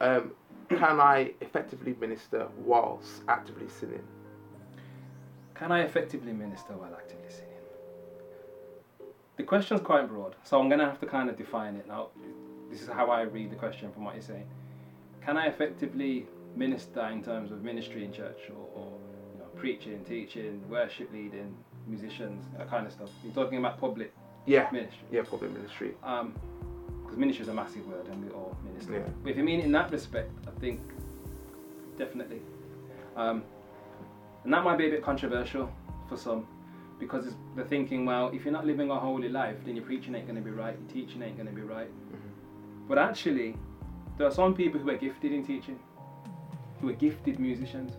um, can I effectively minister whilst actively sinning? Can I effectively minister while actively sinning? The question's quite broad, so I'm going to have to kind of define it now. This is how I read the question from what you're saying. Can I effectively minister in terms of ministry in church or, or you know, preaching, teaching, worship leading, musicians, that kind of stuff? You're talking about public Yeah, ministry. yeah, public ministry. Um, ministry is a massive word and we all minister. Yeah. But if you mean it in that respect, I think definitely. Um, and that might be a bit controversial for some because it's, they're thinking, well, if you're not living a holy life, then your preaching ain't going to be right, your teaching ain't going to be right. But actually, there are some people who are gifted in teaching, who are gifted musicians.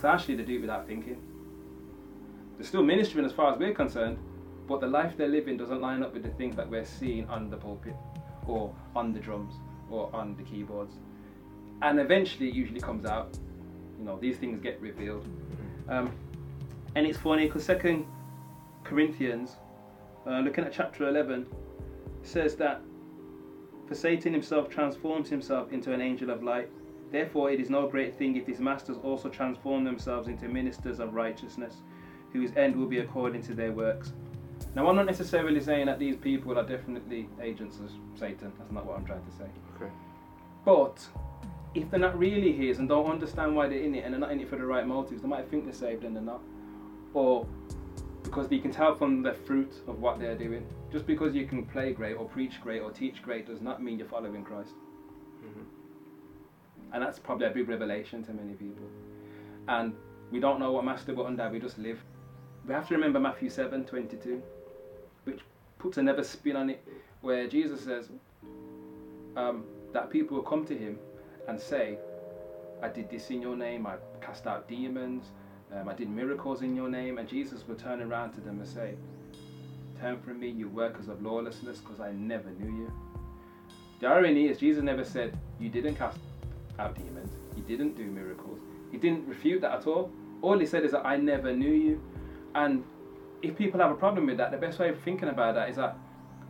So actually, they do it without thinking. They're still ministering as far as we're concerned, but the life they're living doesn't line up with the things that we're seeing on the pulpit, or on the drums, or on the keyboards. And eventually, it usually comes out. You know, these things get revealed. Um, and it's funny because Second Corinthians, uh, looking at chapter 11, says that for Satan himself transforms himself into an angel of light. Therefore, it is no great thing if his masters also transform themselves into ministers of righteousness, whose end will be according to their works. Now, I'm not necessarily saying that these people are definitely agents of Satan. That's not what I'm trying to say. Okay. But if they're not really his and don't understand why they're in it and they're not in it for the right motives, they might think they're saved and they're not. Or because you can tell from the fruit of what they're doing. Just because you can play great or preach great or teach great does not mean you're following Christ. Mhm. And that's probably a big revelation to many people. And we don't know what master but under, we just live. We have to remember Matthew 7 22, which puts another spin on it, where Jesus says um, that people will come to him and say, I did this in your name, I cast out demons, um, I did miracles in your name, and Jesus will turn around to them and say, Turn from me, you workers of lawlessness, because I never knew you. The irony is, Jesus never said, You didn't cast out demons, you didn't do miracles. He didn't refute that at all. All he said is that I never knew you. And if people have a problem with that, the best way of thinking about that is that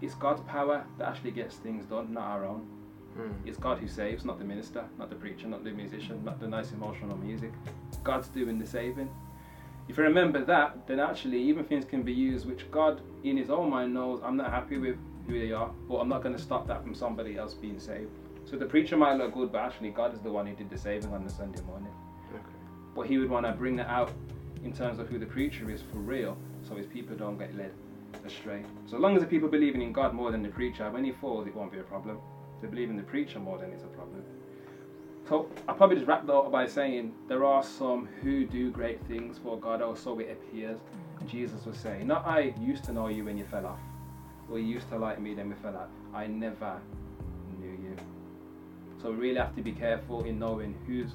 it's God's power that actually gets things done, not our own. Mm. It's God who saves, not the minister, not the preacher, not the musician, not the nice emotional music. God's doing the saving. If you remember that, then actually even things can be used which God in his own mind knows I'm not happy with who they are, but I'm not going to stop that from somebody else being saved. So the preacher might look good, but actually God is the one who did the saving on the Sunday morning. Okay. But he would want to bring that out in terms of who the preacher is for real, so his people don't get led astray. So long as the people believing in God more than the preacher, when he falls, it won't be a problem. If they believe in the preacher more than it's a problem. So I'll probably just wrap that up by saying there are some who do great things for God, or so it appears. And Jesus was saying, Not I used to know you when you fell off, or you used to like me then we fell out. I never knew you. So we really have to be careful in knowing who's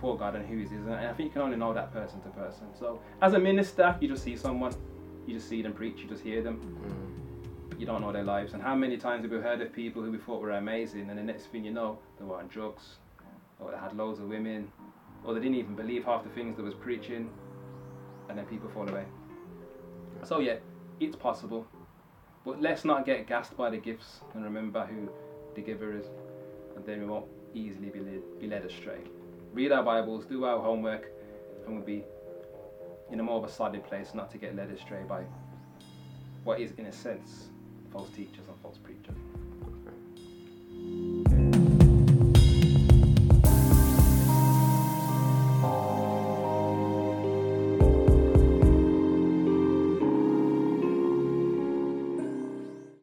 for God and who is isn't. And I think you can only know that person to person. So as a minister, you just see someone, you just see them preach, you just hear them, Mm. but you don't know their lives. And how many times have we heard of people who we thought were amazing, and the next thing you know, they were on drugs, or they had loads of women, or they didn't even believe half the things they was preaching, and then people fall away. So yeah, it's possible, but let's not get gassed by the gifts, and remember who the giver is, and then we won't easily be led, be led astray. Read our Bibles, do our homework, and we'll be in a more of a solid place, not to get led astray by what is, in a sense, false teachers and false preachers.